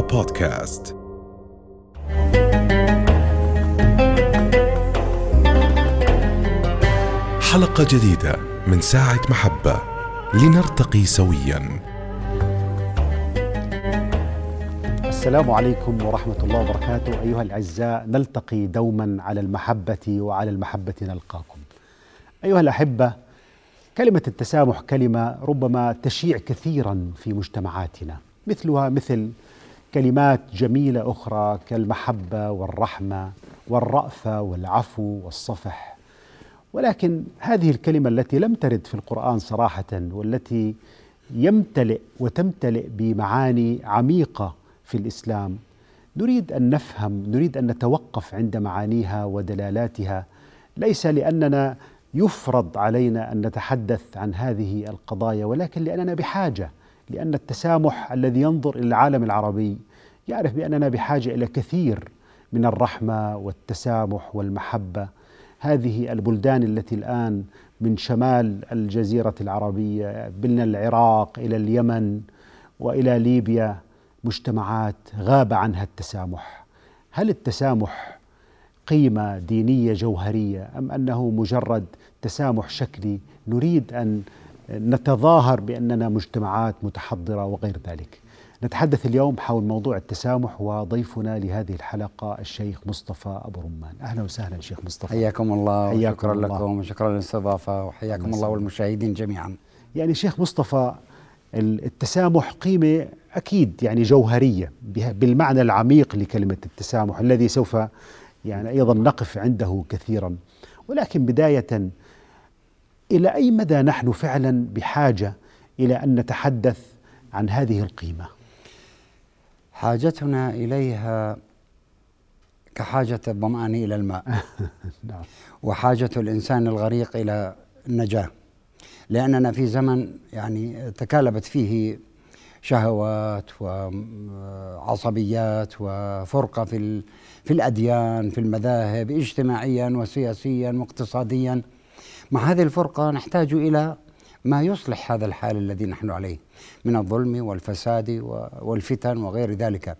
بودكاست حلقة جديدة من ساعة محبة. لنرتقي سويا. السلام عليكم ورحمة الله وبركاته. أيها الأعزاء نلتقي دوما على المحبة وعلى المحبة نلقاكم. أيها الأحبة كلمة التسامح كلمة ربما تشيع كثيرا في مجتمعاتنا مثلها مثل كلمات جميلة أخرى كالمحبة والرحمة والرأفة والعفو والصفح. ولكن هذه الكلمة التي لم ترد في القرآن صراحة والتي يمتلئ وتمتلئ بمعاني عميقة في الإسلام نريد أن نفهم نريد أن نتوقف عند معانيها ودلالاتها. ليس لأننا يفرض علينا أن نتحدث عن هذه القضايا ولكن لأننا بحاجة لأن التسامح الذي ينظر إلى العالم العربي يعرف بأننا بحاجة إلى كثير من الرحمة والتسامح والمحبة. هذه البلدان التي الآن من شمال الجزيرة العربية من العراق إلى اليمن وإلى ليبيا مجتمعات غاب عنها التسامح. هل التسامح قيمة دينية جوهرية أم أنه مجرد تسامح شكلي؟ نريد أن نتظاهر بأننا مجتمعات متحضرة وغير ذلك. نتحدث اليوم حول موضوع التسامح وضيفنا لهذه الحلقة الشيخ مصطفى أبو رمان. أهلا وسهلا شيخ مصطفى. حياكم الله حياكم وشكرا الله. لكم وشكرا للاستضافة وحياكم الله. والمشاهدين جميعا. يعني شيخ مصطفى ال- التسامح قيمة أكيد يعني جوهرية به- بالمعنى العميق لكلمة التسامح الذي سوف يعني أيضا نقف عنده كثيرا. ولكن بداية إلى أي مدى نحن فعلا بحاجة إلى أن نتحدث عن هذه القيمة؟ حاجتنا إليها كحاجة الظمآن إلى الماء. نعم. وحاجة الإنسان الغريق إلى النجاة. لأننا في زمن يعني تكالبت فيه شهوات وعصبيات وفرقة في في الأديان في المذاهب اجتماعيا وسياسيا واقتصاديا. مع هذه الفرقة نحتاج إلى ما يصلح هذا الحال الذي نحن عليه من الظلم والفساد والفتن وغير ذلك.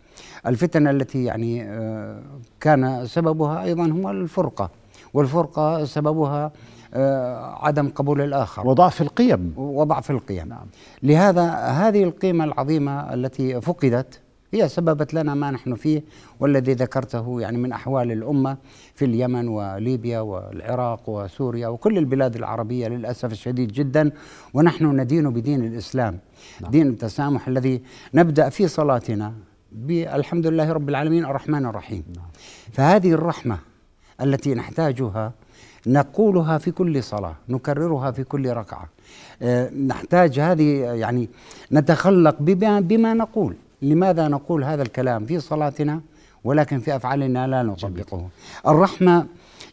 الفتن التي يعني آه، كان سببها أيضا هو الفرقة والفرقة سببها آه، عدم قبول الآخر. وضعف القيم. وضعف القيم. نعم. لهذا هذه القيمة العظيمة التي فقدت هي سببت لنا ما نحن فيه والذي ذكرته يعني من أحوال الأمة في اليمن وليبيا والعراق وسوريا وكل البلاد العربية للأسف الشديد جدا ونحن ندين بدين الإسلام نعم. دين التسامح الذي نبدأ في صلاتنا بالحمد لله رب العالمين الرحمن الرحيم نعم. فهذه الرحمة التي نحتاجها نقولها في كل صلاة نكررها في كل ركعة آه، نحتاج هذه يعني نتخلق بما, بما نقول لماذا نقول هذا الكلام في صلاتنا ولكن في أفعالنا لا نطبقه؟ الرحمة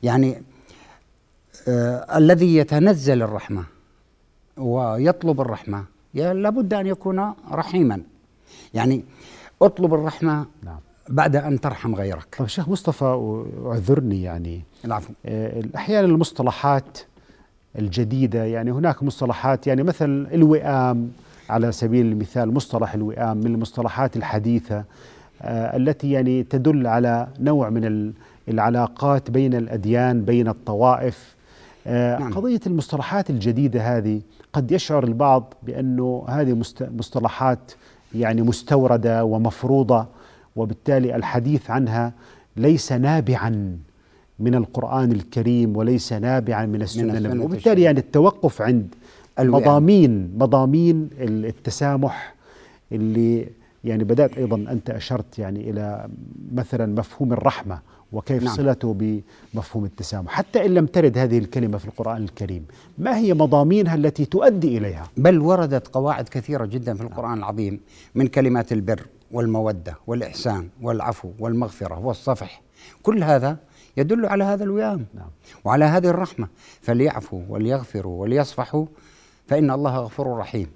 يعني آه الذي يتنزل الرحمة ويطلب الرحمة يا- لابد أن يكون رحيما. يعني اطلب الرحمة نعم. بعد أن ترحم غيرك. طيب شيخ مصطفى أعذرني يعني. العفو. آه، أحيانا المصطلحات الجديدة يعني هناك مصطلحات يعني مثل الوئام على سبيل المثال مصطلح الوئام من المصطلحات الحديثة آه، التي يعني تدل على نوع من ال- العلاقات بين الأديان بين الطوائف آه، نعم. قضية المصطلحات الجديدة هذه قد يشعر البعض بأنه هذه مصطلحات يعني مستوردة ومفروضة وبالتالي الحديث عنها ليس نابعا من القرآن الكريم وليس نابعا من السنة السنة النبوية وبالتالي. يعني التوقف عند. مضامين مضامين التسامح اللي يعني بدأت أيضا أنت أشرت يعني إلى مثلا مفهوم الرحمة وكيف نعم. صلته بمفهوم التسامح. حتى إن لم ترد هذه الكلمة في القرآن الكريم ما هي مضامينها التي تؤدي إليها؟ بل وردت قواعد كثيرة جدا في القرآن العظيم من كلمات البر والمودة والإحسان والعفو والمغفرة والصفح. كل هذا يدل على هذا الوئام. نعم. وعلى هذه الرحمة. فليعفوا وليغفروا وليصفحوا فإن الله غفور رحيم.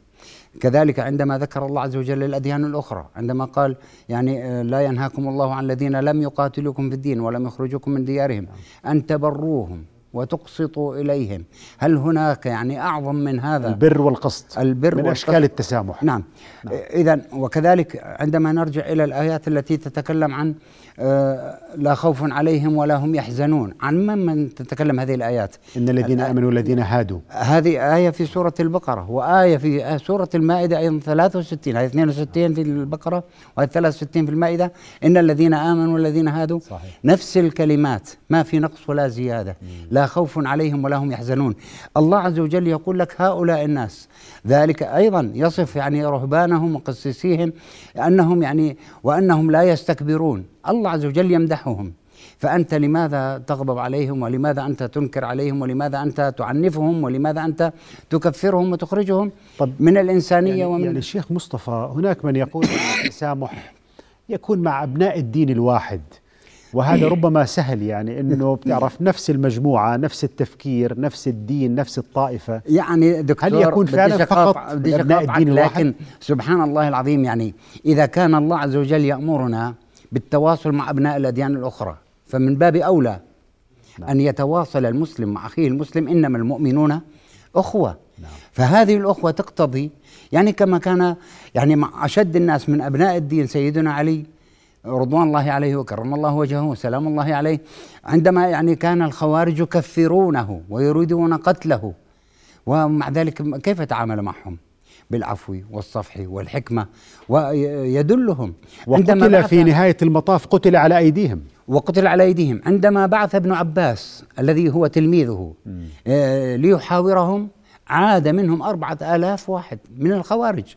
كذلك عندما ذكر الله عز وجل الأديان الأخرى عندما قال يعني آه، لا ينهاكم الله عن الذين لم يقاتلوكم في الدين ولم يخرجوكم من ديارهم أن تبروهم. وتقسطوا إليهم. هل هناك يعني أعظم من هذا؟ البر والقسط. البر من والقسط. أشكال التسامح. نعم, نعم. إذا وكذلك عندما نرجع إلى الآيات التي تتكلم عن آه، لا خوف عليهم ولا هم يحزنون. عن من من تتكلم هذه الآيات؟ إن الذين آمنوا والذين هادوا. هذه آية في سورة البقرة وآية في سورة المائدة أيضا 63 هذه 62 في البقرة وهذه 63 في المائدة. إن الذين آمنوا والذين هادوا. صحيح. نفس الكلمات ما في نقص ولا زيادة. لا خوف عليهم ولا هم يحزنون. الله عز وجل يقول لك هؤلاء الناس ذلك أيضا يصف يعني رهبانهم وقسيسيهم أنهم يعني وأنهم لا يستكبرون. الله عز وجل يمدحهم. فأنت لماذا تغضب عليهم ولماذا أنت تنكر عليهم ولماذا أنت تعنفهم ولماذا أنت تكفرهم وتخرجهم طب من الإنسانية يعني, ومن يعني الشيخ مصطفى هناك من يقول التسامح يكون مع أبناء الدين الواحد. وهذا ربما سهل يعني إنه بتعرف نفس المجموعة نفس التفكير نفس الدين نفس الطائفة يعني دكتور هل يكون فعلا فقط أقاطعك، الدين الواحد؟ لكن سبحان الله العظيم يعني إذا كان الله عز وجل يأمرنا بالتواصل مع أبناء الأديان الأخرى فمن باب أولى نعم. أن يتواصل المسلم مع أخيه المسلم إنما المؤمنون أخوة فهذه الأخوة تقتضي يعني كما كان يعني مع أشد الناس من أبناء الدين سيدنا علي رضوان الله عليه وكرم الله وجهه وسلام الله عليه. عندما يعني كان الخوارج يكفرونه ويريدون قتله. ومع ذلك كيف تعامل معهم؟ بالعفو والصفح والحكمة ويدلهم. عندما وقتل في نهاية المطاف قتل على أيديهم. وقتل على أيديهم. عندما بعث ابن عباس الذي هو تلميذه آه، ليحاورهم عاد منهم أربعة آلاف واحد من الخوارج.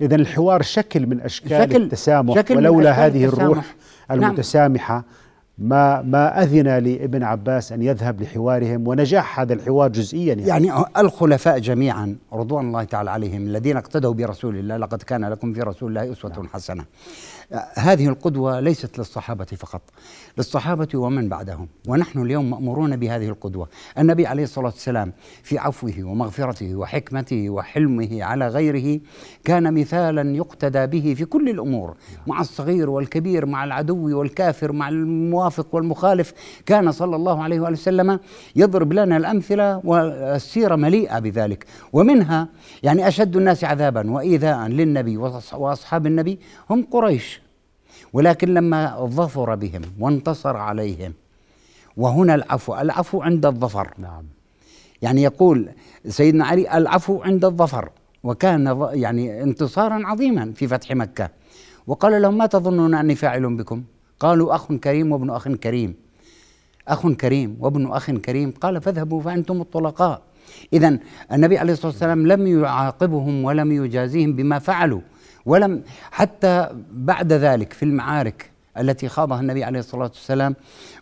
اذا الحوار شكل من أشكال شكل- التسامح شكل ولولا أشكال هذه التسامح. الروح نعم. المتسامحة ما ما أذن لابن عباس أن يذهب لحوارهم ونجاح هذا الحوار جزئيا يعني, يعني الخلفاء جميعا رضوان الله تعالى عليهم الذين اقتدوا برسول الله لقد كان لكم في رسول الله أسوة حسنة آه، هذه القدوة ليست للصحابة فقط للصحابة ومن بعدهم. ونحن اليوم مأمورون بهذه القدوة. النبي عليه الصلاة والسلام في عفوه ومغفرته وحكمته وحلمه على غيره كان مثالا يقتدى به في كل الأمور. مع الصغير والكبير مع العدو والكافر مع الموافق والمخالف كان صلى الله عليه وآله وسلم يضرب لنا الأمثلة والسيرة مليئة بذلك. ومنها يعني أشد الناس عذابا وإيذاء للنبي وأص- وأصحاب النبي هم قريش. ولكن لما ظفر بهم وانتصر عليهم وهنا العفو العفو عند الظفر. نعم. يعني يقول سيدنا علي العفو عند الظفر وكان يعني انتصارا عظيما في فتح مكة. وقال لهم ما تظنون أني فاعل بكم؟ قالوا أخ كريم وابن أخ كريم. أخ كريم وابن أخ كريم. قال فاذهبوا فأنتم الطلقاء. إذا النبي عليه الصلاة والسلام لم يعاقبهم ولم يجازيهم بما فعلوا. ولم حتى بعد ذلك في المعارك التي خاضها النبي عليه الصلاة والسلام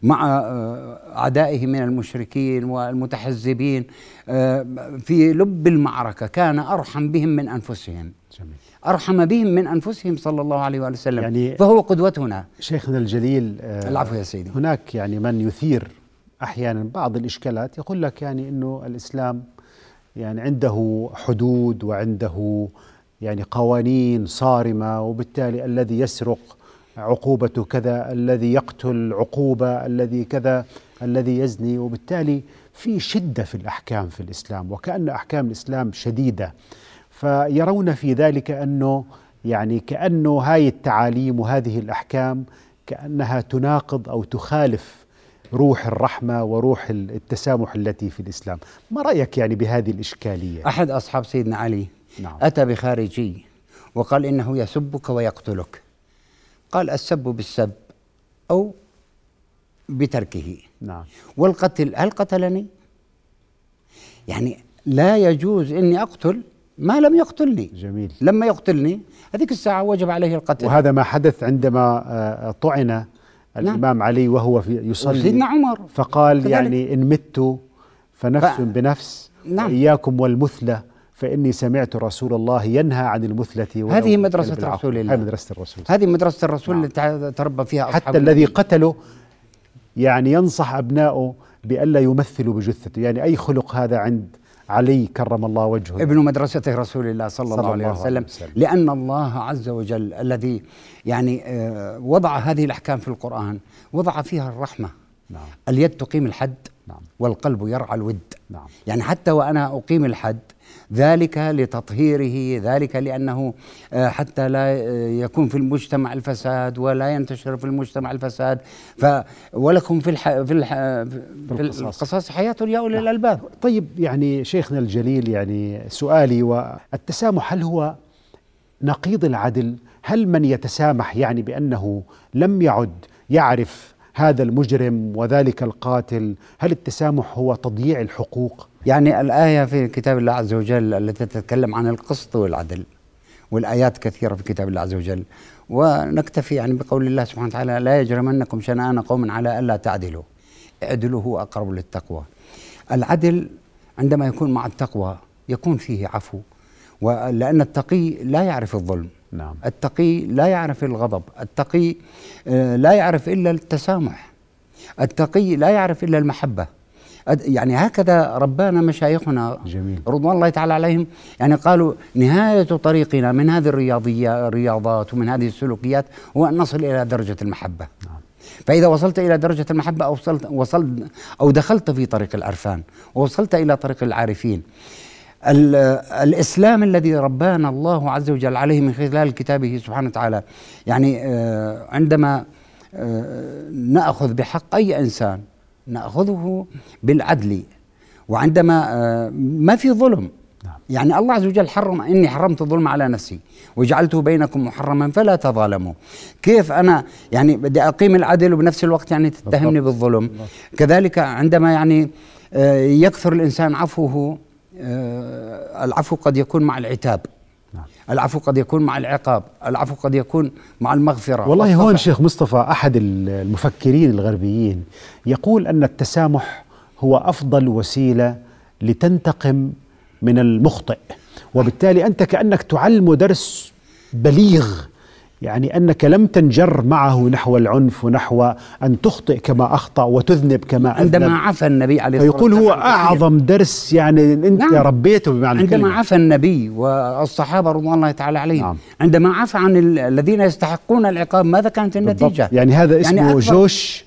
مع آه، أعدائه من المشركين والمتحزبين آه، في لب المعركة كان أرحم بهم من أنفسهم. جميل. أرحم بهم من أنفسهم صلى الله عليه وآله وسلم. يعني- فهو قدوتنا شيخنا الجليل آه، العفو يا سيدي. هناك يعني من يثير أحيانا بعض الإشكالات يقول لك يعني إنه الإسلام يعني عنده حدود وعنده يعني قوانين صارمة وبالتالي الذي يسرق عقوبته كذا الذي يقتل عقوبة الذي كذا الذي يزني. وبالتالي في شدة في الأحكام في الإسلام وكأن أحكام الإسلام شديدة. فيرون في ذلك أنه يعني كأنه هاي التعاليم وهذه الأحكام كأنها تناقض أو تخالف روح الرحمة وروح التسامح التي في الإسلام، ما رأيك يعني بهذه الإشكالية؟ أحد أصحاب سيدنا علي نعم. أتى بخارجي وقال إنه يسبك ويقتلك. قال السب بالسب أو بتركه. نعم. والقتل هل قتلني؟ يعني لا يجوز إني أقتل ما لم يقتلني. جميل. لما يقتلني هذيك الساعة وجب عليه القتل. وهذا ما حدث عندما آه، طعن الإمام علي وهو في يصلي سيدنا عمر فقال كذلك. يعني إن مت فنفس ف- بنفس نعم. إياكم والمثلة فإني سمعت رسول الله ينهى عن المثلة ولو هذه مدرسة. رسول الله. هذه مدرسة الرسول هذه مدرسة الرسول نعم. اللي تربى فيها أصحاب حتى الذي. قتله يعني ينصح ابنائه بألا يمثلوا بجثته يعني أي خلق هذا عند علي كرم الله وجهه ابن مدرسة رسول الله صلى, صلى الله عليه الله عليه وسلم وسلم. لأن الله عز وجل الذي يعني آه، وضع هذه الأحكام في القرآن وضع فيها الرحمة نعم اليد تقيم الحد نعم. والقلب يرعى الود نعم. يعني حتى وأنا أقيم الحد ذلك لتطهيره ذلك لأنه آه، حتى لا آه، يكون في المجتمع الفساد ولا ينتشر في المجتمع الفساد. ف ولكم في الح... في, الح... في. القصاص. حياة يا أولي الألباب. طيب يعني شيخنا الجليل يعني سؤالي والتسامح هل هو نقيض العدل؟ هل من يتسامح يعني بأنه لم يعد يعرف هذا المجرم وذلك القاتل؟ هل التسامح هو تضييع الحقوق؟ يعني الآية في كتاب الله عز وجل التي تتكلم عن القسط والعدل والآيات كثيرة في كتاب الله عز وجل. ونكتفي يعني بقول الله سبحانه وتعالى لا يجرمنكم شنآن قوم على ألا تعدلوا اعدلوا هو أقرب للتقوى. العدل عندما يكون مع التقوى يكون فيه عفو ولأن التقي لا يعرف الظلم. نعم التقي لا يعرف الغضب التقي آه، لا يعرف إلا التسامح التقي لا يعرف إلا المحبة يعني هكذا ربانا مشايخنا جميل. رضوان الله تعالى عليهم يعني قالوا نهاية طريقنا من هذه الرياضية الرياضات ومن هذه السلوكيات هو أن نصل إلى درجة المحبة نعم. فإذا وصلت إلى درجة المحبة أو وصلت, وصلت أو دخلت في طريق العرفان ووصلت إلى طريق العارفين ال- الإسلام الذي ربانا الله عز وجل عليه من خلال كتابه سبحانه وتعالى. يعني آه، عندما آه، نأخذ بحق أي إنسان نأخذه بالعدل. وعندما آه، ما في ظلم. نعم. يعني الله عز وجل حرم إني حرمت الظلم على نفسي وجعلته بينكم محرما فلا تظالموا. كيف أنا يعني بدي أقيم العدل وبنفس الوقت يعني تتهمني. بالظلم. كذلك عندما يعني يكثر الإنسان عفوه العفو قد يكون مع العتاب نعم. العفو قد يكون مع العقاب العفو قد يكون مع المغفرة والله هون. شيخ مصطفى أحد المفكرين الغربيين يقول أن التسامح هو أفضل وسيلة لتنتقم من المخطئ وبالتالي أنت كأنك تعلم درس بليغ يعني أنك لم تنجر معه نحو العنف ونحو أن تخطئ كما أخطأ وتذنب كما عندما اذنب عفى النبي عليه الصلاة فيقول هو والسلام أعظم درس يعني أنت نعم. ربيته بمعنى عندما الكلمة. عفى النبي والصحابة رضوان الله تعالى عليهم. نعم. عندما عفى عن ال- الذين يستحقون العقاب ماذا كانت النتيجة بالضبط. يعني هذا اسمه يعني يعني أكبر- جوش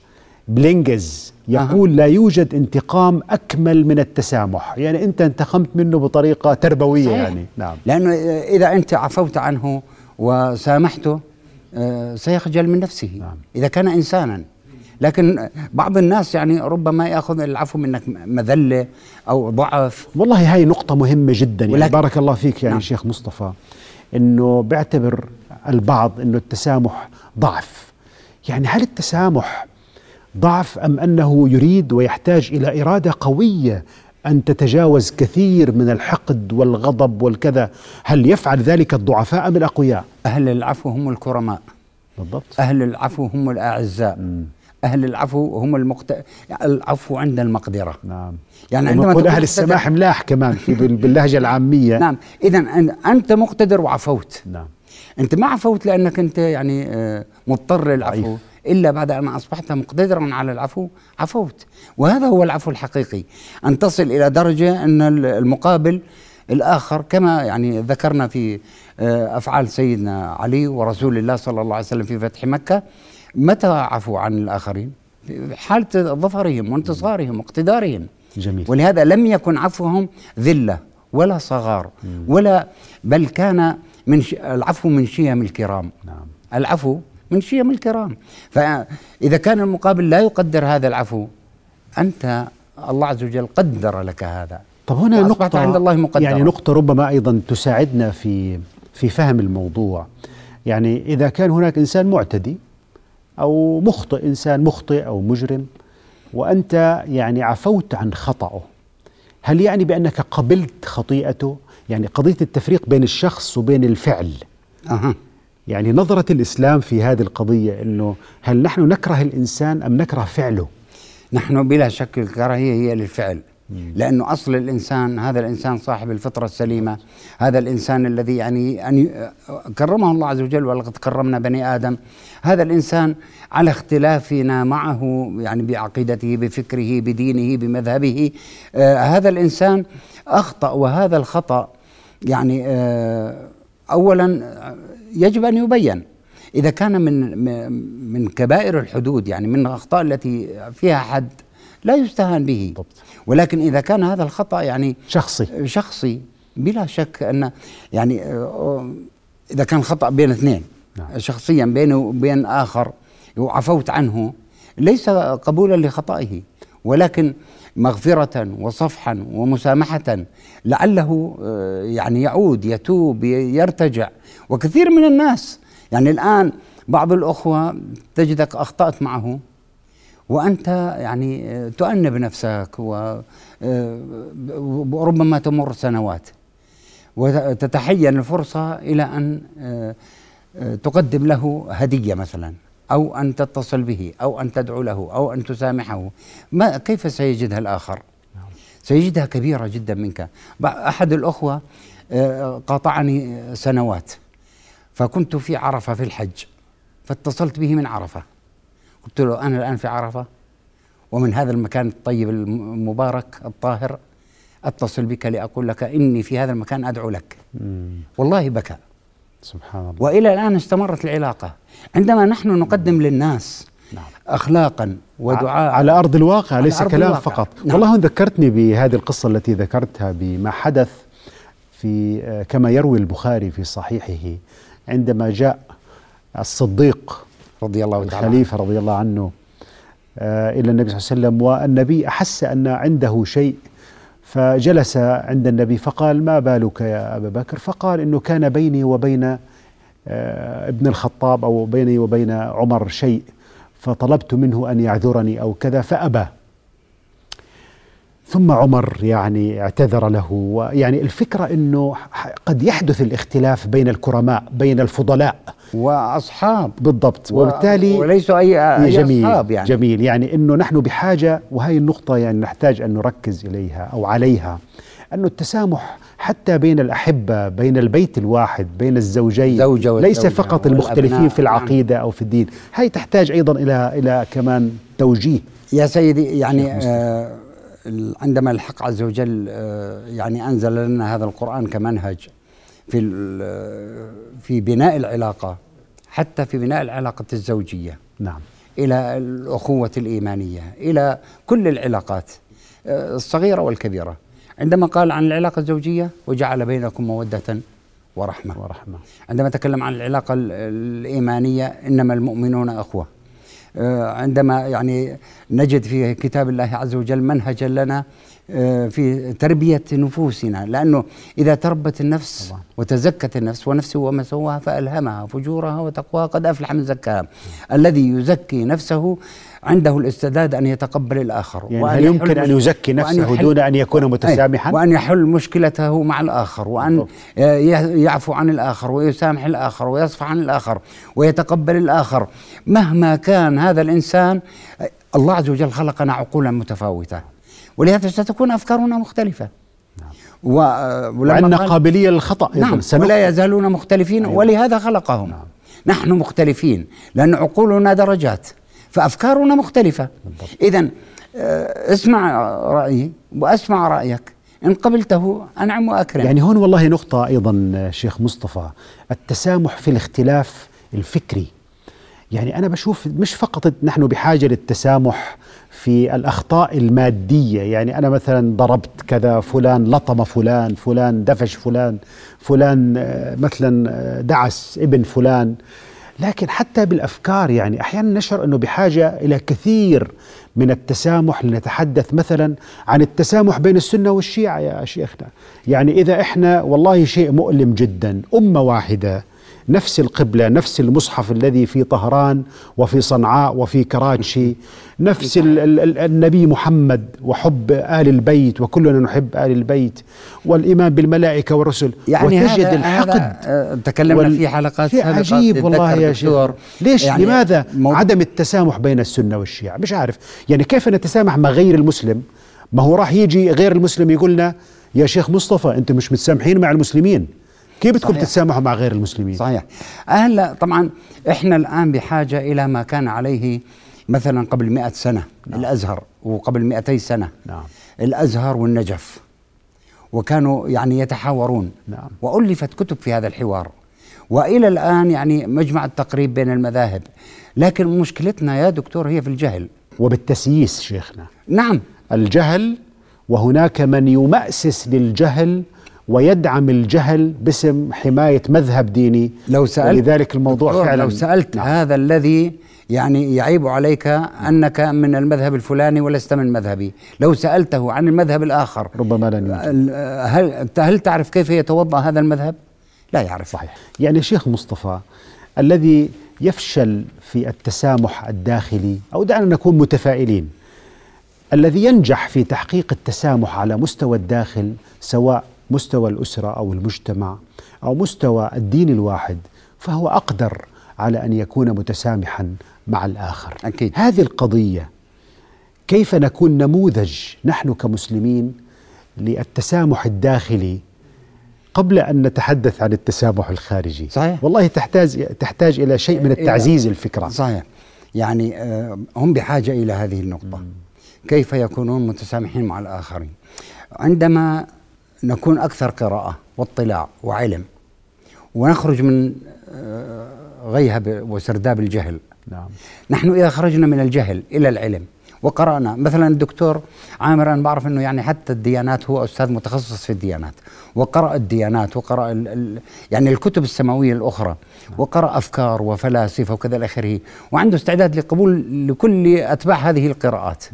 بلينجز. يقول لا يوجد انتقام أكمل من التسامح. يعني أنت انتقمت منه بطريقة تربوية صحيح. يعني. نعم. لأنه إذا أنت عفوت عنه وسامحته آه، سيخجل من نفسه نعم. إذا كان إنسانا لكن بعض الناس يعني ربما يأخذ العفو منك مذلة أو ضعف والله هاي نقطة مهمة جدا يعني بارك الله فيك يعني نعم. شيخ مصطفى إنه بيعتبر البعض إنه التسامح ضعف يعني هل التسامح ضعف أم أنه يريد ويحتاج إلى إرادة قوية أن تتجاوز كثير من الحقد والغضب والكذا. هل يفعل ذلك الضعفاء أم الأقوياء؟ أهل العفو هم الكرماء. بالضبط. أهل العفو هم الأعزاء. أهل العفو هم المقت... العفو عند المقدرة. نعم. يعني عندما أهل مقتدر- السماح ملاح كمان في بال- باللهجة العامية. نعم. إذا أنت مقتدر وعفوت. نعم. أنت ما عفوت لأنك أنت يعني آه، مضطر للعفو. ضعيف. إلا بعد أن أصبحت مقتدرا على العفو عفوت. وهذا هو العفو الحقيقي أن تصل إلى درجة أن ال- المقابل الآخر كما يعني ذكرنا في آه، أفعال سيدنا علي ورسول الله صلى الله عليه وسلم في فتح مكة. متى عفوا عن الآخرين؟ في حاله ظفرهم وانتصارهم واقتدارهم جميل. ولهذا لم يكن عفوهم ذلة ولا صغار ولا بل كان من. العفو من شيم الكرام. نعم. العفو من شيم الكرام. فإذا كان المقابل لا يقدر هذا العفو أنت الله عز وجل قدر لك هذا. طب هنا نقطة عند الله مقدرا يعني نقطة ربما أيضا تساعدنا في في فهم الموضوع. يعني إذا كان هناك إنسان معتدي أو مخطئ إنسان مخطئ أو مجرم وأنت يعني عفوت عن خطأه هل يعني بأنك قبلت خطيئته؟ يعني قضية التفريق بين الشخص وبين الفعل. أها. يعني نظرة الإسلام في هذه القضية أنه هل نحن نكره الإنسان أم نكره فعله؟ نحن بلا شك الكراهية هي للفعل. لأنه أصل الإنسان هذا الإنسان صاحب الفطرة السليمة. هذا الإنسان الذي يعني أن ي- كرمه الله عز وجل ولقد كرمنا بني آدم. هذا الإنسان على اختلافنا معه يعني بعقيدته بفكره بدينه بمذهبه آه هذا الإنسان أخطأ. وهذا الخطأ يعني آه أولا يجب أن يبين إذا كان من من- كبائر الحدود يعني من الأخطاء التي فيها حد لا يستهان به. ولكن إذا كان هذا الخطأ يعني شخصي شخصي بلا شك أن يعني إذا كان خطأ بين اثنين نعم. شخصيا بينه وبين آخر وعفوت عنه ليس قبولا لخطئه ولكن مغفرة وصفحا ومسامحة لعله آه، يعني يعود يتوب يرتجع. وكثير من الناس يعني الآن بعض الأخوة تجدك أخطأت معه وأنت يعني آه، تؤنب نفسك آه، وربما تمر سنوات وتتحين الفرصة إلى أن تقدم له هدية مثلا. أو أن تتصل به أو أن تدعو له أو أن تسامحه. ما كيف سيجدها الآخر؟ سيجدها كبيرة جدا منك. أحد الأخوة آه، قاطعني سنوات. فكنت في عرفة في الحج فاتصلت به من عرفة. قلت له أنا الآن في عرفة؟ ومن هذا المكان الطيب المبارك الطاهر أتصل بك لأقول لك إني في هذا المكان أدعو لك. والله بكى. سبحان الله وإلى الآن استمرت العلاقة عندما نحن نقدم للناس نعم. اخلاقا ودعاء على أرض الواقع ليس أرض كلام الواقع. فقط نعم. والله ذكرتني بهذه القصة التي ذكرتها بما حدث في آه، كما يروي البخاري في صحيحه عندما جاء الصديق رضي الله تعالى الخليفة رضي الله عنه آه، إلى النبي صلى الله عليه وسلم والنبي أحس أن عنده شيء فجلس عند النبي فقال ما بالك يا أبا بكر? فقال إنه كان بيني وبين آه، ابن الخطاب أو بيني وبين عمر شيء فطلبت منه أن يعذرني أو كذا فأبى. ثم عمر يعني اعتذر له ويعني الفكرة أنه قد يحدث الاختلاف بين الكرماء بين الفضلاء وأصحاب بالضبط. وبالتالي وليسوا اي, أي جميل أصحاب يعني. جميل. يعني إنه نحن بحاجة وهي النقطة يعني نحتاج أن نركز إليها أو عليها انه التسامح حتى بين الأحبة بين البيت الواحد بين الزوجين زوجة ليس فقط المختلفين في العقيدة نعم. أو في الدين. هي تحتاج أيضا إلى إلى كمان توجيه. يا سيدي يعني آه عندما الحق عز وجل آه يعني أنزل لنا هذا القرآن كمنهج في في بناء العلاقة حتى في بناء العلاقة الزوجية. نعم. إلى الأخوة الإيمانية إلى كل العلاقات آه، الصغيرة والكبيرة. عندما قال عن العلاقة الزوجية وجعل بينكم مودة ورحمة. ورحمة. عندما تكلم عن العلاقة الإيمانية إنما المؤمنون أخوة. آه، عندما يعني نجد في كتاب الله عز وجل منهجا لنا في تربية نفوسنا. لأنه إذا تربت النفس طبعا. وتزكت النفس ونفس وما سواها فألهمها فجورها وتقواها قد أفلح من زكاها. الذي يزكي نفسه عنده الاستعداد أن يتقبل الآخر. يعني وأن هل يمكن أن يزكي نفسه وأن دون أن يكون متسامحا؟ وأن يحل مشكلته مع الآخر. وأن يعفو عن الآخر ويسامح الآخر ويصفح عن الآخر ويتقبل الآخر. مهما كان هذا الإنسان الله عز وجل خلقنا عقولا متفاوتة. ولهذا ستكون أفكارنا مختلفة. نعم. و... وعندنا قابلية للخطأ نعم ولا يزالون مختلفين أيوة. ولهذا خلقهم. نعم. نحن مختلفين لأن عقولنا درجات فأفكارنا مختلفة. إذا آه، اسمع رأيي وأسمع رأيك. إن قبلته أنعم وأكرم. يعني هون والله نقطة أيضا شيخ مصطفى التسامح في الاختلاف الفكري. يعني أنا بشوف مش فقط نحن بحاجة للتسامح في الأخطاء المادية. يعني أنا مثلا ضربت كذا فلان لطم فلان فلان دفش فلان فلان آه، مثلا آه، دعس ابن فلان. لكن حتى بالأفكار يعني أحيانا نشعر إنه بحاجة إلى كثير من التسامح لنتحدث مثلا عن التسامح بين السنة والشيعة يا شيخنا. يعني إذا إحنا والله شيء مؤلم جدا أمة واحدة نفس القبلة نفس المصحف الذي في طهران وفي صنعاء وفي كراتشي نفس ال ال النبي محمد وحب آل البيت وكلنا نحب آل البيت والإيمان بالملائكة والرسل. يعني وتجد هذا الحقد هذا آه، تكلمنا وال... في حلقات شيء عجيب والله يا شيخ. ليش؟ يعني لماذا؟ موضوع... عدم التسامح بين السنة والشيعة. مش عارف. يعني كيف نتسامح مع غير المسلم؟ ما هو راح يجي غير المسلم يقولنا يا شيخ مصطفى أنتم مش متسامحين مع المسلمين. كيف بدكم تتسامحوا مع غير المسلمين؟ صحيح. هلا طبعا إحنا الآن بحاجة إلى ما كان عليه مثلا قبل مئة سنة نعم. الأزهر وقبل 200 سنة. نعم. الأزهر والنجف. وكانوا يعني يتحاورون. نعم. وألفت كتب في هذا الحوار. وإلى الآن يعني مجمع التقريب بين المذاهب. لكن مشكلتنا يا دكتور هي في الجهل. وبالتسييس شيخنا. نعم. الجهل وهناك من يمأسس للجهل ويدعم الجهل باسم حماية مذهب ديني. لو سألت ولذلك الموضوع فعلا لو سألت نعم. هذا الذي يعني يعيب عليك أنك من المذهب الفلاني ولست من مذهبي. لو سألته عن المذهب الآخر ربما لن هل هل تعرف كيف يتوضأ هذا المذهب؟ لا يعرف. صحيح. يعني شيخ مصطفى الذي يفشل في التسامح الداخلي أو دعنا نكون متفائلين الذي ينجح في تحقيق التسامح على مستوى الداخل سواء مستوى الأسرة أو المجتمع أو مستوى الدين الواحد فهو أقدر على أن يكون متسامحا مع الآخر. أكيد. هذه القضية كيف نكون نموذج نحن كمسلمين للتسامح الداخلي قبل أن نتحدث عن التسامح الخارجي؟ صحيح. والله تحتاج تحتاج إلى شيء من التعزيز الفكرة. صحيح. يعني آه، هم بحاجة إلى هذه النقطة. كيف يكونون متسامحين مع الآخرين؟ عندما نكون أكثر قراءة واطلاع وعلم ونخرج من آه، غيهب وسرداب الجهل. نعم. نحن إذا خرجنا من الجهل إلى العلم وقرأنا مثلا الدكتور عامر أنا بعرف أنه يعني حتى الديانات هو أستاذ متخصص في الديانات وقرأ الديانات وقرأ ال ال يعني الكتب السماوية الأخرى وقرأ أفكار وفلاسفة وكذا إلى آخره وعنده استعداد لقبول لكل أتباع هذه القراءات.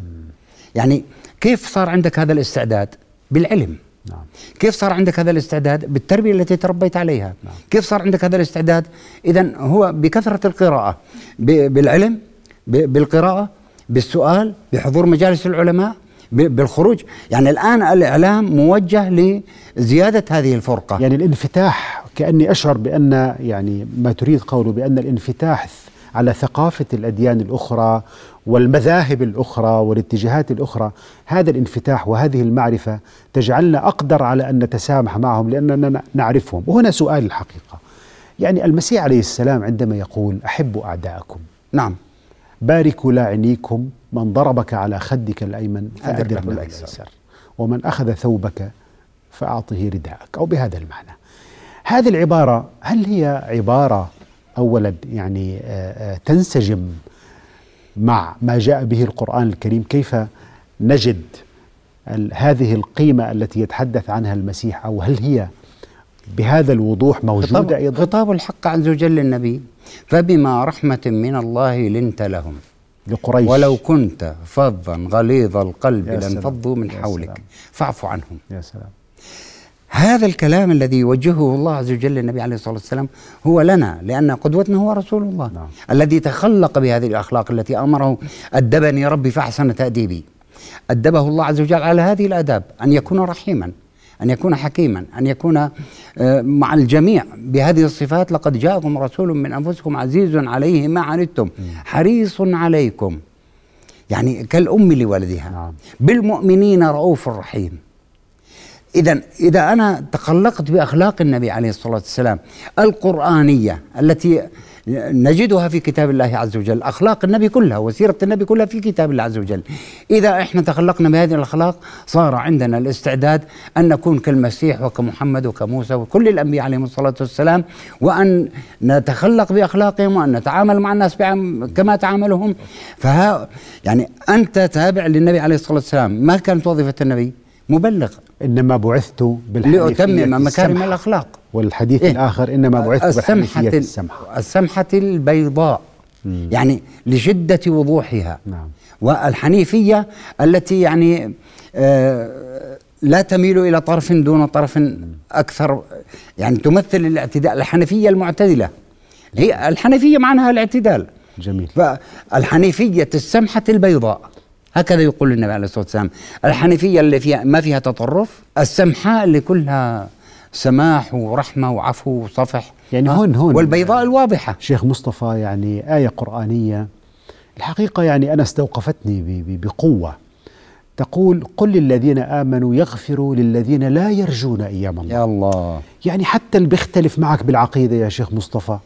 يعني كيف صار عندك هذا الاستعداد؟ بالعلم. نعم. كيف صار عندك هذا الاستعداد بالتربية التي تربيت عليها؟ نعم. كيف صار عندك هذا الاستعداد؟ إذا هو بكثرة القراءة بالعلم بالقراءة بالسؤال بحضور مجالس العلماء بالخروج. يعني الآن الإعلام موجه لزيادة هذه الفرقة. يعني الانفتاح كأني أشعر بأن يعني ما تريد قوله بأن الانفتاح على ثقافة الأديان الأخرى والمذاهب الأخرى والاتجاهات الأخرى. هذا الانفتاح وهذه المعرفة تجعلنا أقدر على أن نتسامح معهم لأننا نعرفهم. وهنا سؤال الحقيقة. يعني المسيح عليه السلام عندما يقول أحبوا أعداءكم. نعم. باركوا لاعنيكم من ضربك على خدك الأيمن فأدر فادر له. الايسر ومن أخذ ثوبك فأعطه رداءك. أو بهذا المعنى. هذه العبارة هل هي عبارة اولا يعني آه، آه، تنسجم مع ما جاء به القرآن الكريم كيف نجد هذه القيمة التي يتحدث عنها المسيح أو هل هي بهذا الوضوح موجودة خطاب, أيضا؟ خطاب الحق عز وجل للنبي فبما رحمة من الله لنت لهم. لقريش. ولو كنت فظا غليظ القلب. لانفضوا من حولك. فاعف عنهم. يا سلام. هذا الكلام الذي يوجهه الله عز وجل للنبي عليه الصلاة والسلام هو لنا لأن قدوتنا هو رسول الله نعم. الذي تخلق بهذه الأخلاق التي أمره. أدبني ربي فأحسن تأديبي. أدبه الله عز وجل على هذه الآداب أن يكون رحيما أن يكون حكيما أن يكون آه، مع الجميع. بهذه الصفات لقد جاءكم رسول من أنفسكم عزيز عليه ما عنتم حريص عليكم. يعني كالأم لولدها نعم. بالمؤمنين رؤوف رحيم. إذا إذا أنا تخلقت بأخلاق النبي عليه الصلاة والسلام القرآنية التي نجدها في كتاب الله عز وجل أخلاق النبي كلها وسيرة النبي كلها في كتاب الله عز وجل. إذا إحنا تخلقنا بهذه الأخلاق صار عندنا الاستعداد أن نكون كالمسيح وكمحمد وكموسى وكل الأنبياء عليهم الصلاة والسلام وأن نتخلق بأخلاقهم وأن نتعامل مع الناس كما تعاملهم. فها يعني أنت تابع للنبي عليه الصلاة والسلام. ما كانت وظيفة النبي؟ مبلغ. إنما بعثت بالحنيفيه لأتمم مكارم السمحة. الأخلاق. والحديث إيه؟ الآخر إنما بعثت السمحة بالحنيفية ال- السمحة. السمحة البيضاء. يعني لشدة وضوحها. نعم. والحنيفية التي يعني آه لا تميل إلى طرف دون طرف أكثر. يعني تمثل الاعتدال. الحنفية المعتدلة. هي الحنفية معناها الاعتدال. جميل. فالحنيفية السمحة البيضاء. هكذا يقول النبي عليه الصلاة والسلام. الحنيفية اللي فيها ما فيها تطرف السمحاء اللي كلها سماح ورحمة وعفو وصفح. يعني؟ هون- هون. والبيضاء الواضحة. شيخ مصطفى يعني آية قرآنية. الحقيقة يعني أنا استوقفتني ب- ب- بقوة. تقول قل للذين آمنوا يغفروا للذين لا يرجون أيام الله. يا الله. يعني حتى اللي بيختلف معك بالعقيدة يا شيخ مصطفى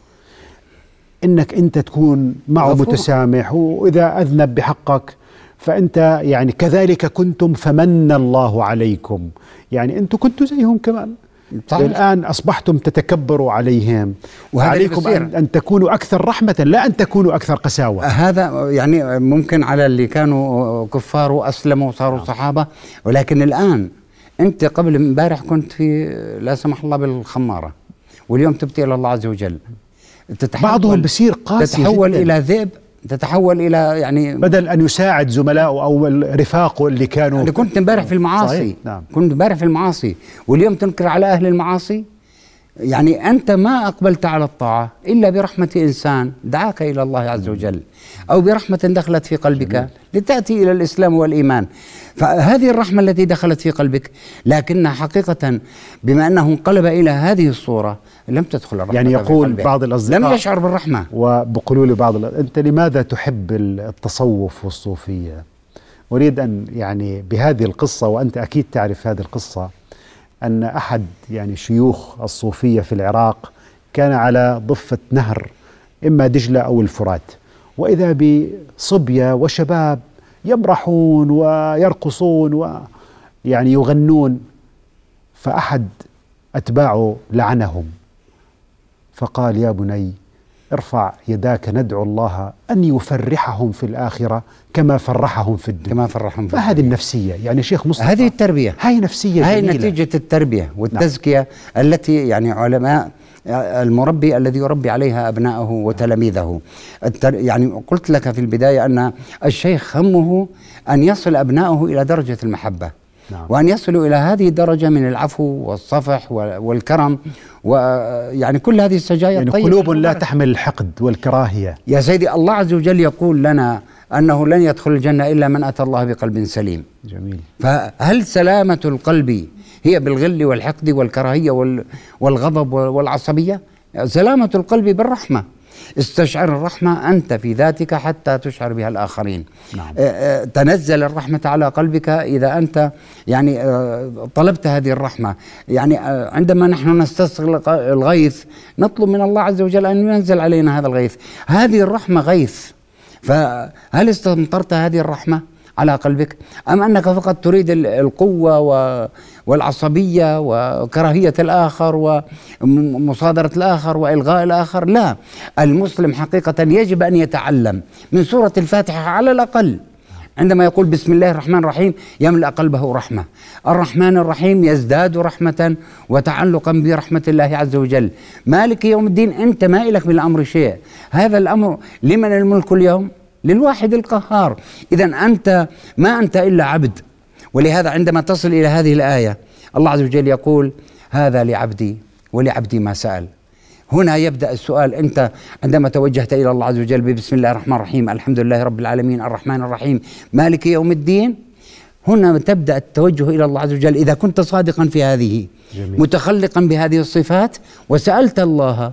إنك أنت تكون معه. متسامح وإذا أذنب بحقك فأنت يعني كذلك كنتم فمن الله عليكم. يعني أنتم كنتوا زيهم كمان. صحيح. الآن أصبحتم تتكبروا عليهم. وعليكم. أن, أن تكونوا أكثر رحمة لا أن تكونوا أكثر قساوة. هذا يعني ممكن على اللي كانوا كفار وأسلموا وصاروا صحابة. ولكن الآن أنت قبل امبارح كنت في لا سمح الله بالخمارة واليوم تبت إلى الله عز وجل. تتحول بعضهم بصير قاسي تتحول جداً. إلى ذئب. تتحول إلى يعني بدل أن يساعد زملائه أو رفاقه اللي كانوا أنا كنت امبارح في المعاصي. صحيح، نعم. كنت امبارح في المعاصي. واليوم تنكر على أهل المعاصي؟ يعني أنت ما أقبلت على الطاعة إلا برحمة إنسان دعاك إلى الله عز وجل أو برحمة دخلت في قلبك لتأتي إلى الإسلام والإيمان. فهذه الرحمة التي دخلت في قلبك لكنها حقيقة بما أنه انقلب إلى هذه الصورة لم تدخل الرحمة يعني يقول. بعض الأصدقاء لم يشعر بالرحمة. وبقولوا لي بعض أنت لماذا تحب التصوف والصوفية؟ أريد أن يعني بهذه القصة وأنت أكيد تعرف هذه القصة. أن أحد يعني شيوخ الصوفية في العراق كان على ضفة نهر إما دجلة أو الفرات. وإذا بصبية وشباب يمرحون ويرقصون ويعني يغنون فأحد أتباعه لعنهم. فقال يا بني ارفع يداك ندعو الله أن يفرحهم في الآخرة كما فرحهم في الدنيا. كما فرحهم في فهذه النفسية يعني شيخ مصطفى هذه التربية. هاي نفسية هاي جميلة. نتيجة التربية والتزكية التي يعني علماء المربي الذي يربي عليها أبنائه وتلاميذه. يعني قلت لك في البداية أن الشيخ همه أن يصل أبنائه إلى درجة المحبة. نعم. وأن يصلوا إلى هذه الدرجة من العفو والصفح وال- والكرم ويعني كل هذه السجايا يعني الطيبة. قلوب لا. تحمل الحقد والكراهية. يا سيدي الله عز وجل يقول لنا أنه لن يدخل الجنة إلا من أتى الله بقلب سليم. جميل. فهل سلامة القلب هي بالغل والحقد والكراهية وال- والغضب والعصبية؟ سلامة القلب بالرحمة. استشعر الرحمة أنت في ذاتك حتى تشعر بها الآخرين. نعم. آه، آه، تنزل الرحمة على قلبك إذا أنت يعني آه، طلبت هذه الرحمة. يعني عندما نحن نستصغر الغيث نطلب من الله عز وجل أن ينزل علينا هذا الغيث. هذه الرحمة غيث. فهل استمطرت هذه الرحمة؟ على قلبك؟ أم أنك فقط تريد ال- القوة والعصبية وكراهية الآخر ومصادرة الآخر وإلغاء الآخر؟ لا. المسلم حقيقة يجب أن يتعلم من سورة الفاتحة على الأقل. عندما يقول بسم الله الرحمن الرحيم يملأ قلبه رحمة. الرحمن الرحيم يزداد رحمة وتعلقا برحمة الله عز وجل. مالك يوم الدين أنت ما إلك بالأمر شيء. هذا الأمر لمن الملك اليوم؟ للواحد القهار. إذا أنت ما أنت إلا عبد. ولهذا عندما تصل إلى هذه الآية الله عز وجل يقول هذا لعبدي ولعبدي ما سأل. هنا يبدأ السؤال. أنت عندما توجهت إلى الله عز وجل بسم الله الرحمن الرحيم الحمد لله رب العالمين الرحمن الرحيم مالك يوم الدين. هنا تبدأ التوجه إلى الله عز وجل إذا كنت صادقا في هذه جميل. متخلقا بهذه الصفات وسألت الله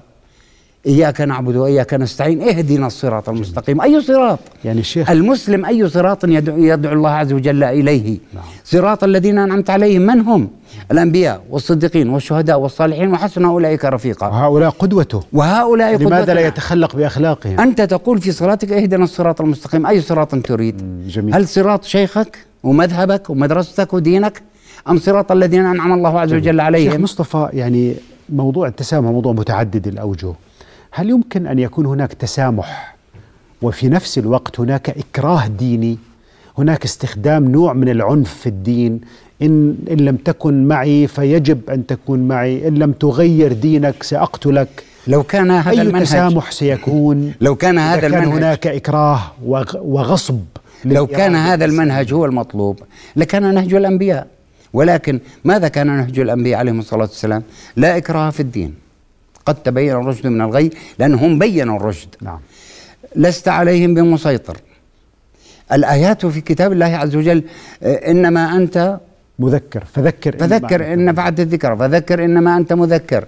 إياك نعبد وإياك نستعين. اهدنا الصراط المستقيم. أي صراط؟ يعني الشيخ المسلم أي صراط يدعو, يدعو الله عز وجل إليه؟ نعم. صراط الذين أنعمت عليهم من هم؟ الأنبياء والصديقين والشهداء والصالحين وحسن أولئك رفيقا. وهؤلاء قدوته. وهؤلاء لماذا لا قدوتنا. يتخلق بأخلاقهم؟ أنت تقول في صلاتك اهدنا الصراط المستقيم. أي صراط تريد؟ جميل. هل صراط شيخك ومذهبك ومدرستك ودينك أم صراط الذين أنعم الله عز وجل شيخ عليهم مصطفى يعني موضوع التسامح موضوع متعدد الأوجه. هل يمكن أن يكون هناك تسامح؟ وفي نفس الوقت هناك إكراه ديني هناك استخدام نوع من العنف في الدين. إن إن لم تكن معي فيجب أن تكون معي إن لم تغير دينك سأقتلك. لو كان هذا أي المنهج تسامح سيكون؟ لو كان هذا كان المنهج هناك إكراه وغ- وغصب لو كان هذا المنهج هو المطلوب لكان نهج الأنبياء. ولكن ماذا كان نهج الأنبياء عليهم الصلاة والسلام؟ لا إكراه في الدين. قد تبين الرشد من الغي لانهم بينوا الرشد. نعم. لست عليهم بمسيطر. الآيات في كتاب الله عز وجل آه، إنما أنت مذكر فذكر إن فذكر إن نفعت الذكر فذكر إنما أنت مذكر.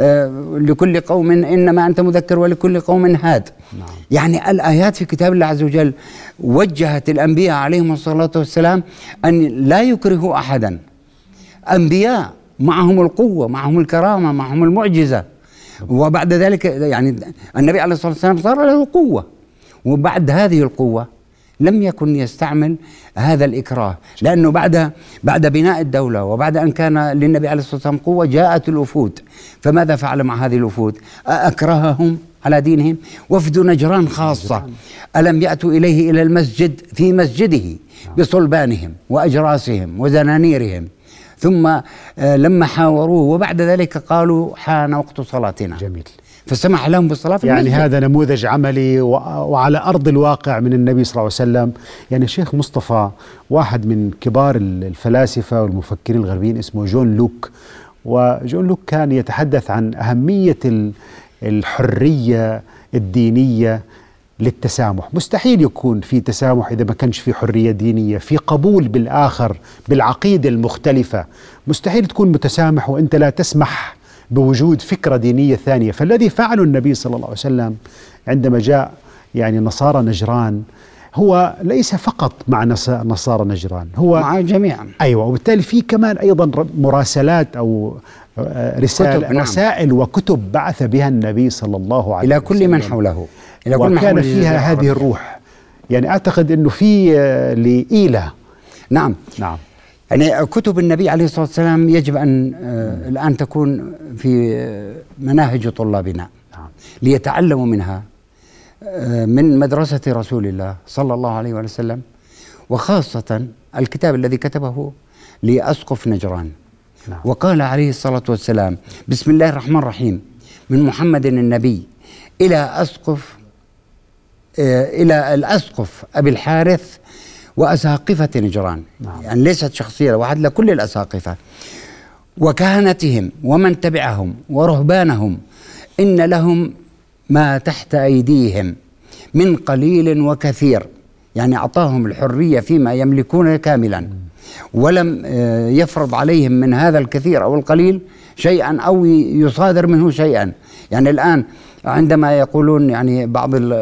آه، لكل قوم إنما أنت مذكر ولكل قوم هاد. نعم. يعني الآيات في كتاب الله عز وجل وجهت الأنبياء عليهم الصلاة والسلام أن لا يكرهوا احدا. أنبياء معهم القوة معهم الكرامة معهم المعجزة. وبعد ذلك يعني النبي عليه الصلاة والسلام صار له قوة. وبعد هذه القوة لم يكن يستعمل هذا الإكراه. لأنه بعد بعد بناء الدولة وبعد أن كان للنبي عليه الصلاة والسلام قوة جاءت الوفود. فماذا فعل مع هذه الوفود؟ أكرههم على دينهم وفد نجران خاصة. ألم يأتوا إليه إلى المسجد في مسجده بصلبانهم وأجراسهم وزنانيرهم. ثم آه، لما حاوروه وبعد ذلك قالوا حان وقت صلاتنا. جميل. فسمح لهم بالصلاة في يعني المسجد. هذا نموذج عملي وعلى أرض الواقع من النبي صلى الله عليه وسلم. يعني الشيخ مصطفى واحد من كبار ال- الفلاسفة والمفكرين الغربيين اسمه جون لوك. وجون لوك كان يتحدث عن أهمية ال- الحرية الدينية للتسامح. مستحيل يكون في تسامح إذا ما كانش في حرية دينية في قبول بالآخر بالعقيدة المختلفة. مستحيل تكون متسامح وأنت لا تسمح بوجود فكرة دينية ثانية. فالذي فعله النبي صلى الله عليه وسلم عندما جاء يعني نصارى نجران هو ليس فقط مع نص- نصارى نجران هو مع جميعا. أيوه وبالتالي في كمان أيضا ر- مراسلات أو آه، رسائل نعم. رسائل وكتب بعث بها النبي صلى الله عليه إلى وسلم كل من حوله. حول وكان فيها هذه. الروح. يعني أعتقد إنه في آه، لإيلة نعم. نعم. يعني كتب النبي عليه الصلاة والسلام يجب أن آه، الآن تكون في آه، مناهج طلابنا. نعم. ليتعلموا منها من مدرسة رسول الله صلى الله عليه وسلم وخاصة الكتاب الذي كتبه لأسقف نجران. نعم. وقال عليه الصلاة والسلام بسم الله الرحمن الرحيم. من محمد النبي إلى أسقف آه، إلى الأسقف أبي الحارث وأساقفة نجران. نعم. يعني ليست شخصية واحد لكل الأساقفة. وكهنتهم ومن تبعهم ورهبانهم إن لهم ما تحت أيديهم من قليل وكثير. يعني أعطاهم الحرية فيما يملكون كاملا. ولم آه، يفرض عليهم من هذا الكثير أو القليل شيئا أو يصادر منه شيئا. يعني الآن عندما يقولون يعني بعض ال-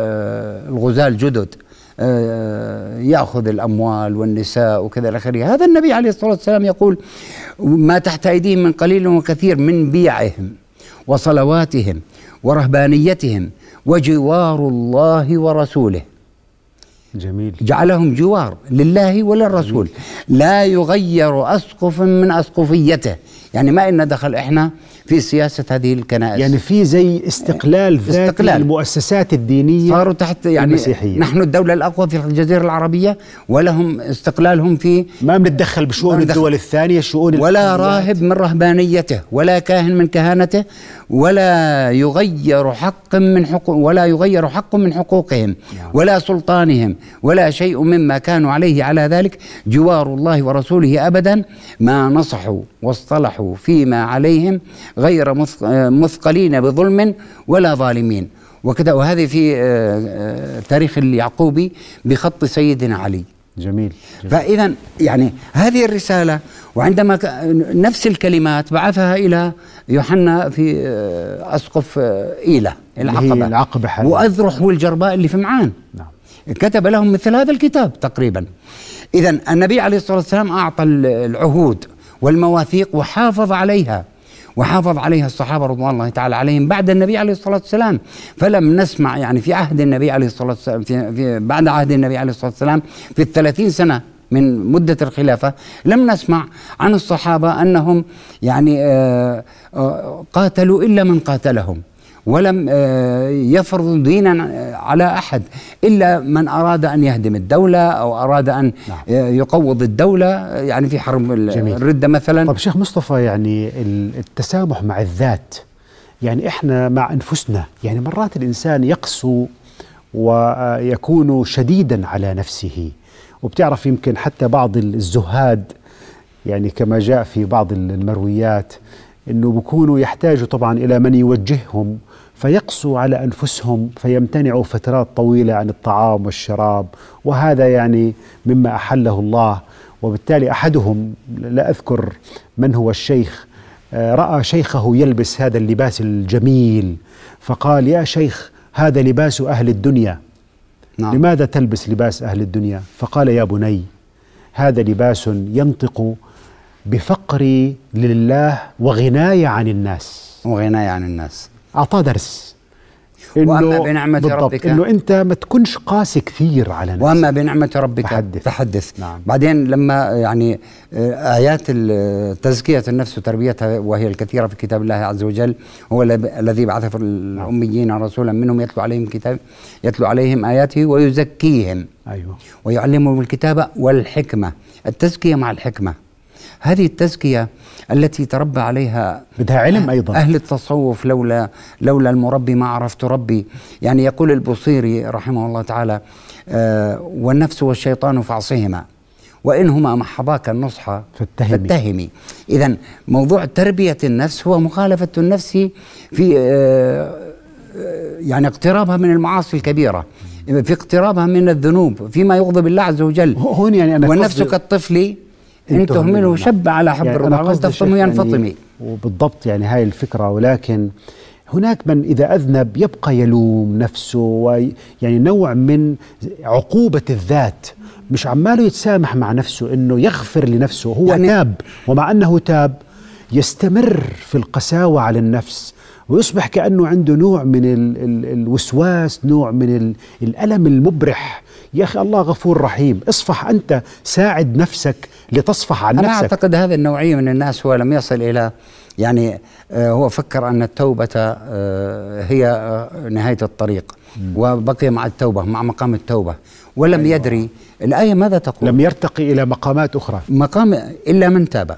الغزاة الجدد آه، يأخذ الأموال والنساء وكذا إلى آخره، هذا النبي عليه الصلاة والسلام يقول ما تحت أيديهم من قليل وكثير من بيعهم وصلواتهم ورهبانيتهم وجوار الله ورسوله. جميل. جعلهم جوار لله وللرسول. لا يغير أسقف من أسقفيته. يعني ما إن دخل إحنا في سياسة هذه الكنائس يعني في زي استقلال ذاتي استقلال. المؤسسات الدينية صاروا تحت يعني المسيحية. نحن الدولة الأقوى في الجزيرة العربية ولهم استقلالهم في ما بنتدخل بشؤون. الدول الثانية شؤون ولا. راهب من رهبانيته ولا كاهن من كهانته ولا يغير حق من حقوق ولا يغير حق من حقوقهم ولا سلطانهم ولا شيء مما كانوا عليه على ذلك جوار الله ورسوله ابدا ما نصحوا واصطلحوا فيما عليهم غير مث- مثقلين بظلم ولا ظالمين. وكذا وهذه في آه، آه، تاريخ اليعقوبي بخط سيدنا علي. جميل, جميل. فإذا يعني هذه الرسالة وعندما نفس الكلمات بعثها إلى يوحنا في آه، هي العقبة. العقبة حاليا. وأذرح والجرباء اللي في معان. نعم. كتب لهم مثل هذا الكتاب تقريبا. اذا النبي عليه الصلاة والسلام أعطى ال- العهود والمواثيق وحافظ عليها. وحافظ عليها الصحابة رضوان الله تعالى عليهم بعد النبي عليه الصلاة والسلام. فلم نسمع يعني في عهد النبي عليه الصلاة والسلام في, في بعد عهد النبي عليه الصلاة والسلام في الثلاثين سنة من مدة الخلافة لم نسمع عن الصحابة أنهم يعني آه، آه، قاتلوا إلا من قاتلهم. ولم آه، يفرض دينا آه، على أحد إلا من أراد أن يهدم الدولة أو أراد أن نعم. آه، يقوض الدولة يعني في حرب جميل. الردة مثلا طب شيخ مصطفى يعني ال- التسامح مع الذات يعني إحنا مع أنفسنا يعني مرات الإنسان يقسو ويكون شديدا على نفسه وبتعرف يمكن حتى بعض الزهاد يعني كما جاء في بعض المرويات إنه بكونوا يحتاجوا طبعا إلى من يوجههم فيقسوا على أنفسهم فيمتنعوا فترات طويلة عن الطعام والشراب. وهذا يعني مما أحله الله. وبالتالي أحدهم لا أذكر من هو الشيخ آه، رأى شيخه يلبس هذا اللباس الجميل. فقال يا شيخ هذا لباس أهل الدنيا. نعم. لماذا تلبس لباس أهل الدنيا؟ فقال يا بني هذا لباس ينطق بفقري لله وغناي عن الناس. وغناي عن الناس. أعطاه درس. وأما بنعمة بالضبط ربك إنه أنت ما تكونش قاسي كثير على نفسك. وأما بنعمة ربك فحدث. فحدث نعم. بعدين لما يعني آه، آيات تزكية النفس وتربيتها وهي الكثيرة في كتاب الله عز وجل هو الذ- الذي بعث في الأميين رسولا منهم يتلو عليهم كتاب يتلو عليهم آياته ويزكيهم. أيوه. ويعلمهم الكتابه والحكمة. التزكية مع الحكمة. هذه التزكية التي تربى عليها بدها علم أيضا. أهل التصوف لولا لولا المربي ما عرفت ربي. يعني يقول البوصيري رحمه الله تعالى آه والنفس والشيطان فاعصهما وإنهما محضاك النصح فاتهمي. فاتهمي. إذا موضوع تربية النفس هو مخالفة النفس في آه آه، يعني اقترابها من المعاصي الكبيرة في اقترابها من الذنوب فيما يغضب الله عز وجل. هون يعني أنا والنفس كالطفل إن تهمله شب على حب يعني وتفطم شيخ ينفطمي. يعني وبالضبط يعني هاي الفكرة ولكن هناك من إذا أذنب يبقى يلوم نفسه ويعني نوع من عقوبة الذات. مش عماله يتسامح مع نفسه إنه يغفر لنفسه. هو يعني- يعني تاب ومع أنه تاب يستمر في القساوة على النفس ويصبح كأنه عنده نوع من ال ال الوسواس نوع من ال الألم المبرح. يا أخي الله غفور رحيم اصفح أنت ساعد نفسك لتصفح عن أنا نفسك. أعتقد هذا النوعية من الناس هو لم يصل إلى يعني آه، هو فكر أن التوبة آه، هي آه، نهاية الطريق وبقي مع التوبة مع مقام التوبة ولم يدري الآية ماذا تقول؟ لم يرتقي إلى مقامات أخرى. مقام إلا من تاب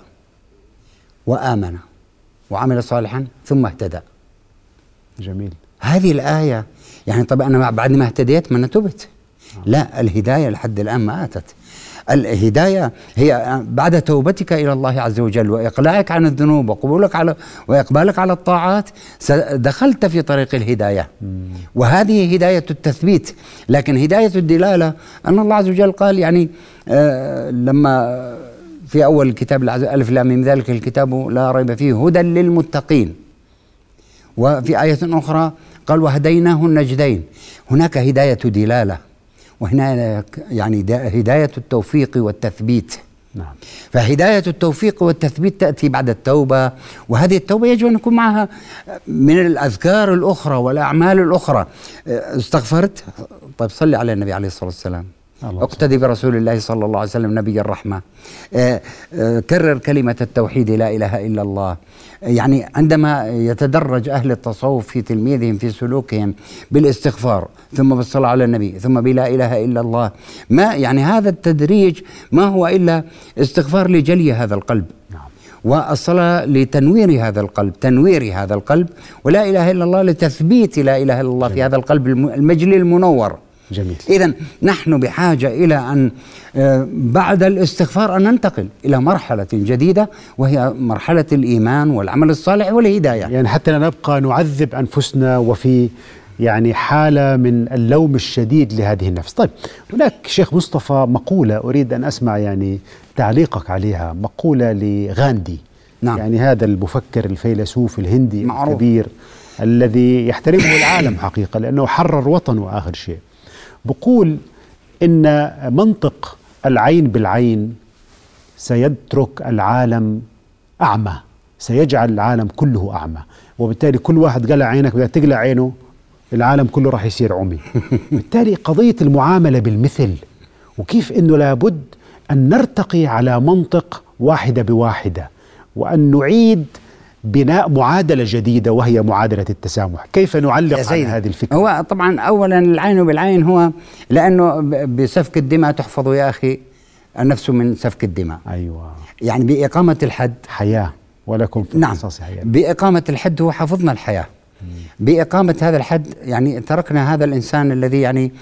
وآمن وعمل صالحا ثم اهتدى. جميل. هذه الآية يعني طب أنا بعد ما اهتديت ما أنا تبت لا الهداية لحد الآن ما أتت. الهداية هي بعد توبتك إلى الله عز وجل وإقلاعك عن الذنوب وقبولك على وإقبالك على الطاعات دخلت في طريق الهداية. وهذه هداية التثبيت. لكن هداية الدلالة أن الله عز وجل قال يعني آه لما في أول الكتاب ألف لام من ذلك الكتاب لا ريب فيه هدى للمتقين. وفي آية أخرى قال وهديناه النجدين. هناك هداية دلالة. وهناك يعني دا- هداية التوفيق والتثبيت. نعم. فهداية التوفيق والتثبيت تأتي بعد التوبة وهذه التوبة يجب أن يكون معها من الأذكار الأخرى والأعمال الأخرى. أستغفرت؟ طيب صلي على النبي عليه الصلاة والسلام. اقتدي برسول الله صلى الله عليه وسلم نبي الرحمة. آه، آه، كرر كلمة التوحيد لا إله إلا الله. يعني عندما يتدرج أهل التصوف في تلميذهم في سلوكهم بالاستغفار ثم بالصلاة على النبي ثم بلا إله إلا الله ما يعني هذا التدريج ما هو إلا استغفار لجلي هذا القلب. نعم. والصلاة لتنوير هذا القلب تنوير هذا القلب ولا إله إلا الله لتثبيت لا إله إلا الله في هذا القلب الم- المجلي المنور. جميل. إذا نحن بحاجة إلى أن آه، بعد الاستغفار أن ننتقل إلى مرحلة جديدة وهي مرحلة الإيمان والعمل الصالح والهداية. يعني حتى لا نبقى نعذب أنفسنا وفي يعني حالة من اللوم الشديد لهذه النفس. طيب هناك شيخ مصطفى مقولة أريد أن أسمع يعني تعليقك عليها مقولة لغاندي. نعم. يعني هذا المفكر الفيلسوف الهندي معروف. الكبير الذي يحترمه العالم حقيقة لأنه حرر وطنه آخر شيء. بقول إن منطق العين بالعين سيترك العالم أعمى سيجعل العالم كله أعمى. وبالتالي كل واحد قلع عينك بدها تقلع عينه العالم كله راح يصير عمي. بالتالي قضية المعاملة بالمثل وكيف أنه لابد أن نرتقي على منطق واحدة بواحدة وأن نعيد بناء معادلة جديدة وهي معادلة التسامح. كيف نعلق على هذه الفكرة؟ هو طبعا أولا العين بالعين هو لأنه بسفك الدماء تحفظ يا أخي النفس من سفك الدماء. أيوة. يعني بإقامة الحد. حياة. ولكم في نعم. حياة. بإقامة الحد هو حفظنا الحياة. بإقامة هذا الحد يعني تركنا هذا الإنسان الذي يعني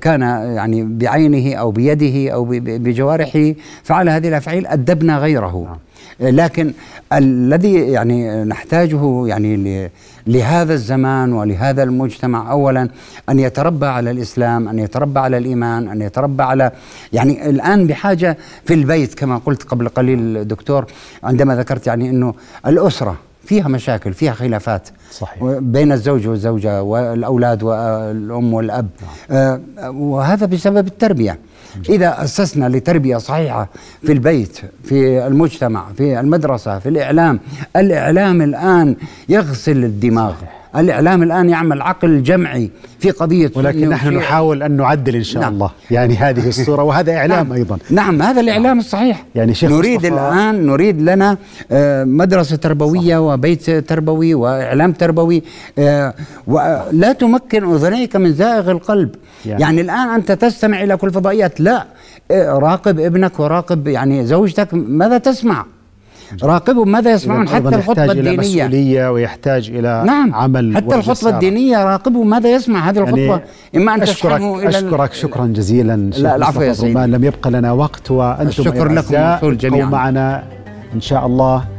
كان يعني بعينه أو بيده أو بجوارحه فعل هذه الأفعال أدبنا غيره. لكن الذي يعني نحتاجه يعني لهذا الزمان ولهذا المجتمع أولا أن يتربى على الإسلام أن يتربى على الإيمان أن يتربى على يعني الآن بحاجة في البيت كما قلت قبل قليل دكتور عندما ذكرت يعني أنه الأسرة فيها مشاكل فيها خلافات. صحيح. بين الزوج والزوجة والأولاد والأم والأب. آه وهذا بسبب التربية. إذا أسسنا لتربية صحيحة في البيت في المجتمع في المدرسة في الإعلام الإعلام الآن يغسل الدماغ. الإعلام الآن يعمل عقل جمعي في قضية ولكن نحن نحاول أن نعدل إن شاء نعم. الله. يعني هذه الصورة وهذا إعلام نعم. أيضا. نعم هذا الإعلام الصحيح. يعني شيخ نريد الآن نريد لنا آه، مدرسة تربوية صح. وبيت تربوي وإعلام تربوي آه، ولا تمكن أذنيك من زائغ القلب. يعني, يعني الآن أنت تستمع إلى كل فضائيات لا آه، راقب ابنك وراقب يعني زوجتك ماذا تسمع؟ راقبوا ماذا يسمعون حتى الخطبة الدينية إلى مسؤولية ويحتاج إلى نعم. عمل حتى الخطبة الدينية راقبوا ماذا يسمع هذه الخطبة؟ يعني إما أن أشكرك إلى أشكرك. شكرا جزيلا لا العفو يا سيدي. لم يبقى لنا وقت وأنتم الشكر لكم جميعا. معنا إن شاء الله.